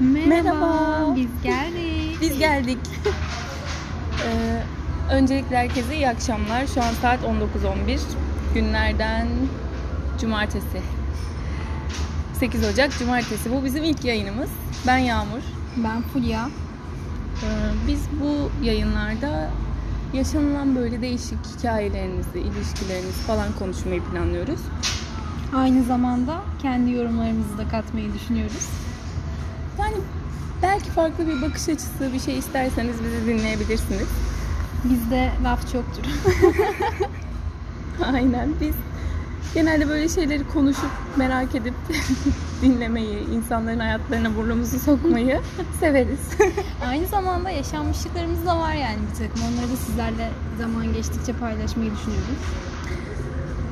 Merhaba. Merhaba. Biz geldik. Biz geldik. Ee, öncelikle herkese iyi akşamlar. Şu an saat 19.11. Günlerden cumartesi. 8 Ocak cumartesi. Bu bizim ilk yayınımız. Ben Yağmur. Ben Fulya. Ee, biz bu yayınlarda yaşanılan böyle değişik hikayelerinizi, ilişkilerinizi falan konuşmayı planlıyoruz. Aynı zamanda kendi yorumlarımızı da katmayı düşünüyoruz. Yani belki farklı bir bakış açısı, bir şey isterseniz bizi dinleyebilirsiniz. Bizde laf çoktur. Aynen biz genelde böyle şeyleri konuşup merak edip dinlemeyi, insanların hayatlarına burnumuzu sokmayı severiz. Aynı zamanda yaşanmışlıklarımız da var yani bir takım. Onları da sizlerle zaman geçtikçe paylaşmayı düşünüyoruz.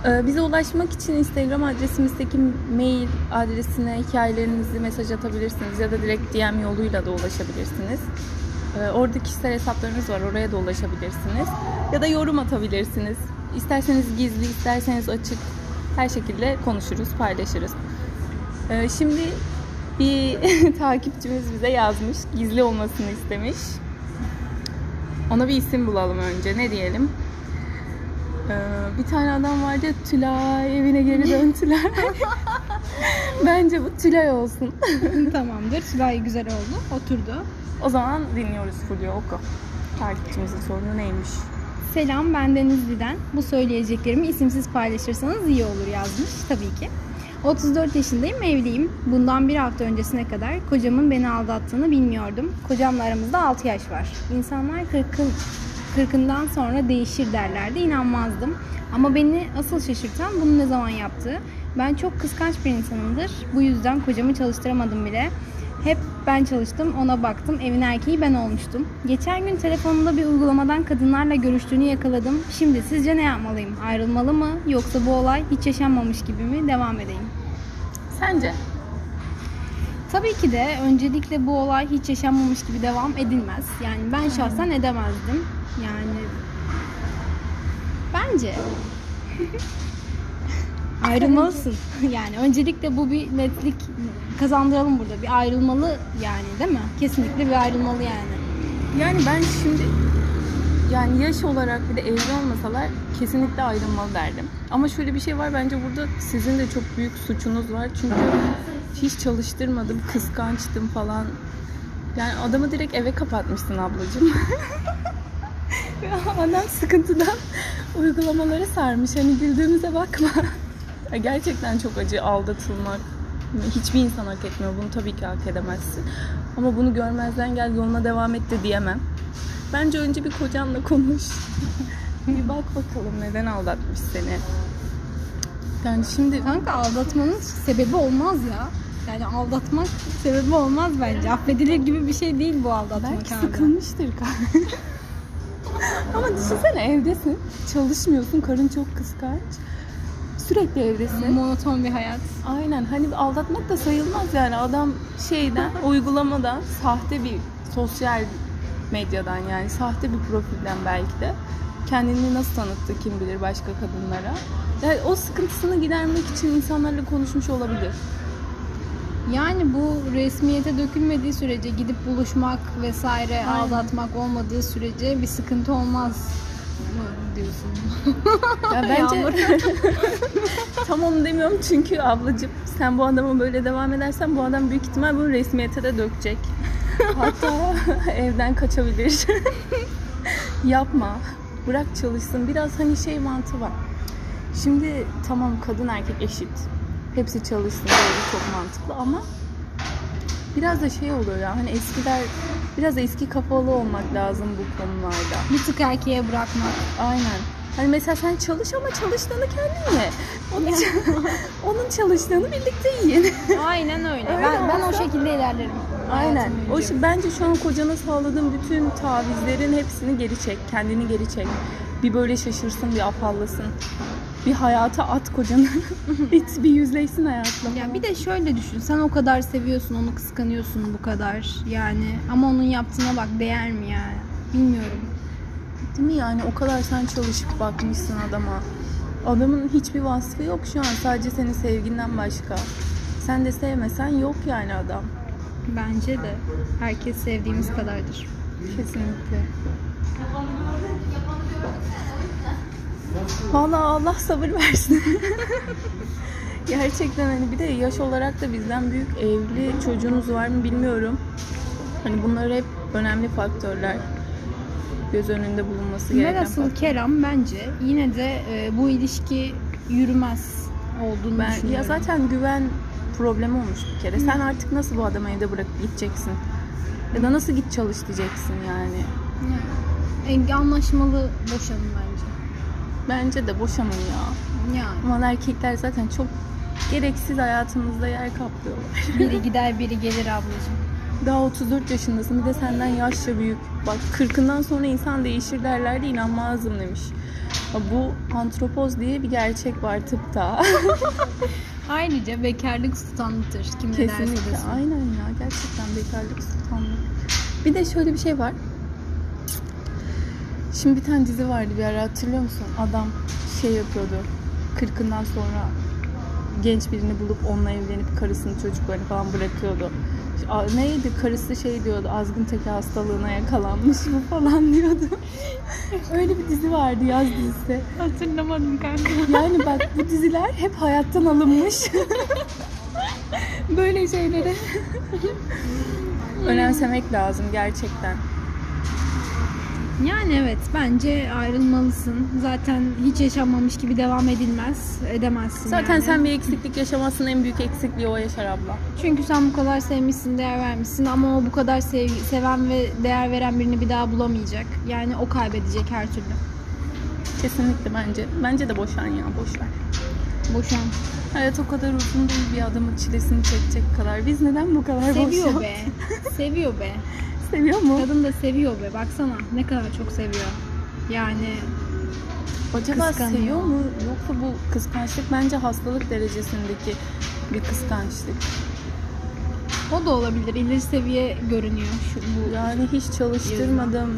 Ee, Bize ulaşmak için Instagram adresimizdeki mail adresine hikayelerinizi mesaj atabilirsiniz ya da direkt DM yoluyla da ulaşabilirsiniz. Ee, Orada kişisel hesaplarınız var, oraya da ulaşabilirsiniz. Ya da yorum atabilirsiniz. İsterseniz gizli, isterseniz açık. Her şekilde konuşuruz, paylaşırız. Ee, Şimdi bir takipçimiz bize yazmış, gizli olmasını istemiş. Ona bir isim bulalım önce, ne diyelim? Ee, bir tane adam vardı ya Tülay evine geri dön Tülay. Bence bu Tülay olsun. Tamamdır. Tülay güzel oldu. Oturdu. O zaman dinliyoruz Fulya Oku. Takipçimizin sorunu neymiş? Selam ben Denizli'den. Bu söyleyeceklerimi isimsiz paylaşırsanız iyi olur yazmış tabii ki. 34 yaşındayım, evliyim. Bundan bir hafta öncesine kadar kocamın beni aldattığını bilmiyordum. Kocamla aramızda 6 yaş var. İnsanlar 40'ın 40'ından sonra değişir derlerdi, inanmazdım. Ama beni asıl şaşırtan bunu ne zaman yaptığı. Ben çok kıskanç bir insanımdır. Bu yüzden kocamı çalıştıramadım bile. Hep ben çalıştım, ona baktım. Evin erkeği ben olmuştum. Geçen gün telefonumda bir uygulamadan kadınlarla görüştüğünü yakaladım. Şimdi sizce ne yapmalıyım? Ayrılmalı mı? Yoksa bu olay hiç yaşanmamış gibi mi? Devam edeyim. Sence? Tabii ki de öncelikle bu olay hiç yaşanmamış gibi devam edilmez. Yani ben şahsen edemezdim. Yani bence ayrılmalısın. Yani öncelikle bu bir netlik kazandıralım burada. Bir ayrılmalı yani değil mi? Kesinlikle bir ayrılmalı yani. Yani ben şimdi yani yaş olarak bir de evli olmasalar kesinlikle ayrılmalı derdim. Ama şöyle bir şey var bence burada sizin de çok büyük suçunuz var. Çünkü hiç çalıştırmadım, kıskançtım falan. Yani adamı direkt eve kapatmışsın ablacığım. Adam sıkıntıdan uygulamaları sarmış. Hani güldüğümüze bakma. Gerçekten çok acı aldatılmak. Hiçbir insan hak etmiyor. Bunu tabii ki hak edemezsin. Ama bunu görmezden gel yoluna devam et de diyemem. Bence önce bir kocanla konuş. bir bak bakalım neden aldatmış seni. Yani şimdi Kanka aldatmanın sebebi olmaz ya. Yani aldatmak sebebi olmaz bence. Affedilir gibi bir şey değil bu aldatmak belki abi. sıkılmıştır karın. Ama düşünsene evdesin. Çalışmıyorsun. Karın çok kıskanç. Sürekli evdesin. Monoton bir hayat. Aynen hani aldatmak da sayılmaz yani adam şeyden uygulamadan sahte bir sosyal medyadan yani sahte bir profilden belki de kendini nasıl tanıttı kim bilir başka kadınlara. Yani o sıkıntısını gidermek için insanlarla konuşmuş olabilir. Yani bu resmiyete dökülmediği sürece gidip buluşmak vesaire Aynen. aldatmak olmadığı sürece bir sıkıntı olmaz mı diyorsun? Ya bence tam onu demiyorum çünkü ablacığım sen bu adama böyle devam edersen bu adam büyük ihtimal bunu resmiyete de dökecek. Hatta evden kaçabilir. Yapma. Bırak çalışsın. Biraz hani şey mantığı var. Şimdi tamam kadın erkek eşit. Hepsi çalışsın böyle çok mantıklı ama biraz da şey oluyor ya hani eskiler biraz eski kafalı olmak lazım bu konularda. bir tık erkeğe bırakmak. Aynen. Hani mesela sen çalış ama çalıştığını kendin ye. Onun, onun çalıştığını birlikte yiyin. Aynen öyle. Öyle ben, ben o şekilde ilerlerim. Aynen. O şey, bence şu an kocana sağladığın bütün tavizlerin hepsini geri çek. Kendini geri çek. Bir böyle şaşırsın, bir afallasın. Bir hayata at kocanı. İt bir yüzleşsin hayatla. Ya bir de şöyle düşün. Sen o kadar seviyorsun, onu kıskanıyorsun bu kadar. Yani ama onun yaptığına bak değer mi yani? Bilmiyorum. Değil mi yani o kadar sen çalışıp bakmışsın adama. Adamın hiçbir vasfı yok şu an. Sadece senin sevginden başka. Sen de sevmesen yok yani adam. Bence de. Herkes sevdiğimiz kadardır. Kesinlikle. Vallahi Allah sabır versin. Gerçekten hani bir de yaş olarak da bizden büyük evli çocuğunuz var mı bilmiyorum. Hani bunlar hep önemli faktörler. Göz önünde bulunması gereken Velhasıl faktörler. kelam bence yine de e, bu ilişki yürümez olduğunu Ben, düşünüyorum. ya zaten güven problemi olmuş bir kere. Sen artık nasıl bu adamı evde bırakıp gideceksin? Ya da nasıl git çalış diyeceksin yani. Yani, e, anlaşmalı boşanın bence. Bence de boşanın ya. Yani Aman erkekler zaten çok gereksiz hayatımızda yer kaplıyorlar. biri gider biri gelir ablacığım. Daha 34 yaşındasın bir de senden yaşça büyük. Bak 40'ından sonra insan değişir derlerdi inanmazdım demiş. Bu antropoz diye bir gerçek var tıpta. Ayrıca bekarlık sultanlıktır. Kim derse Kesinlikle. desin. Aynen ya gerçekten bekarlık sultanlık. Bir de şöyle bir şey var. Şimdi bir tane dizi vardı bir ara hatırlıyor musun? Adam şey yapıyordu. Kırkından sonra genç birini bulup onunla evlenip karısını çocuklarını falan bırakıyordu. Neydi? Karısı şey diyordu. Azgın teki hastalığına yakalanmış mı falan diyordu. Öyle bir dizi vardı yaz dizisi. Hatırlamadım kanka. Yani bak bu diziler hep hayattan alınmış. Böyle şeyleri önemsemek lazım gerçekten. Yani evet bence ayrılmalısın. Zaten hiç yaşanmamış gibi devam edilmez. Edemezsin Zaten yani. sen bir eksiklik yaşamazsın en büyük eksikliği o yaşar abla. Çünkü sen bu kadar sevmişsin, değer vermişsin ama o bu kadar sev- seven ve değer veren birini bir daha bulamayacak. Yani o kaybedecek her türlü. Kesinlikle bence. Bence de boşan ya boş ver. Boşan. Hayat o kadar uzun değil bir adamın çilesini çekecek kadar. Biz neden bu kadar Seviyor boş be. Seviyor be. Seviyor mu? Kadın da seviyor be. Baksana ne kadar çok seviyor. Yani Acaba kıskanıyor. seviyor mu? Yoksa bu kıskançlık bence hastalık derecesindeki bir kıskançlık. o da olabilir. İleri seviye görünüyor şu bu. Yani hiç çalıştırmadım.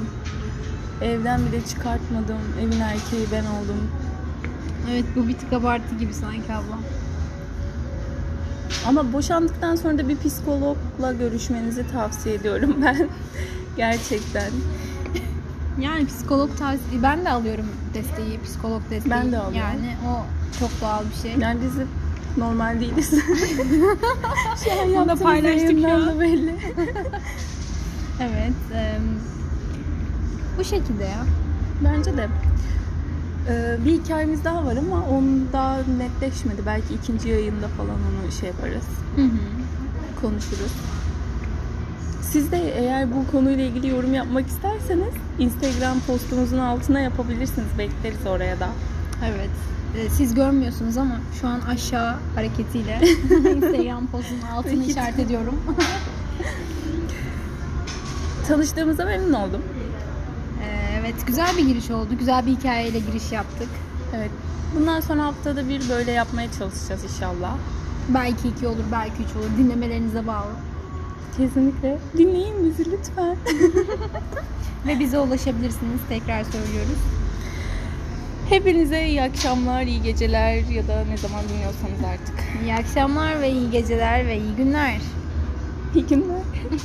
Evden bile çıkartmadım. Evin erkeği ben oldum. Evet bu bir tık abartı gibi sanki abla. Ama boşandıktan sonra da bir psikologla görüşmenizi tavsiye ediyorum ben. Gerçekten. Yani psikolog tavsiye ben de alıyorum desteği, psikolog desteği. Ben de alıyorum. Yani o çok doğal bir şey. Yani biz normal değiliz. Şu an Bunu da yaptığımız paylaştık ya. da belli. Evet. em, bu şekilde ya. Bence de. Ee, bir hikayemiz daha var ama onun daha netleşmedi. Belki ikinci yayında falan onu şey yaparız. Hı hı. konuşuruz. Siz de eğer bu konuyla ilgili yorum yapmak isterseniz Instagram postumuzun altına yapabilirsiniz. Bekleriz oraya da. Evet. Ee, Siz görmüyorsunuz ama şu an aşağı hareketiyle Instagram postunun altını işaret ediyorum. Tanıştığımıza memnun oldum. Evet, güzel bir giriş oldu. Güzel bir hikayeyle giriş yaptık. Evet. Bundan sonra haftada bir böyle yapmaya çalışacağız inşallah. Belki iki olur, belki üç olur. Dinlemelerinize bağlı. Kesinlikle. Dinleyin bizi lütfen. Ve bize ulaşabilirsiniz. Tekrar söylüyoruz. Hepinize iyi akşamlar, iyi geceler ya da ne zaman dinliyorsanız artık. İyi akşamlar ve iyi geceler ve iyi günler. İyi günler.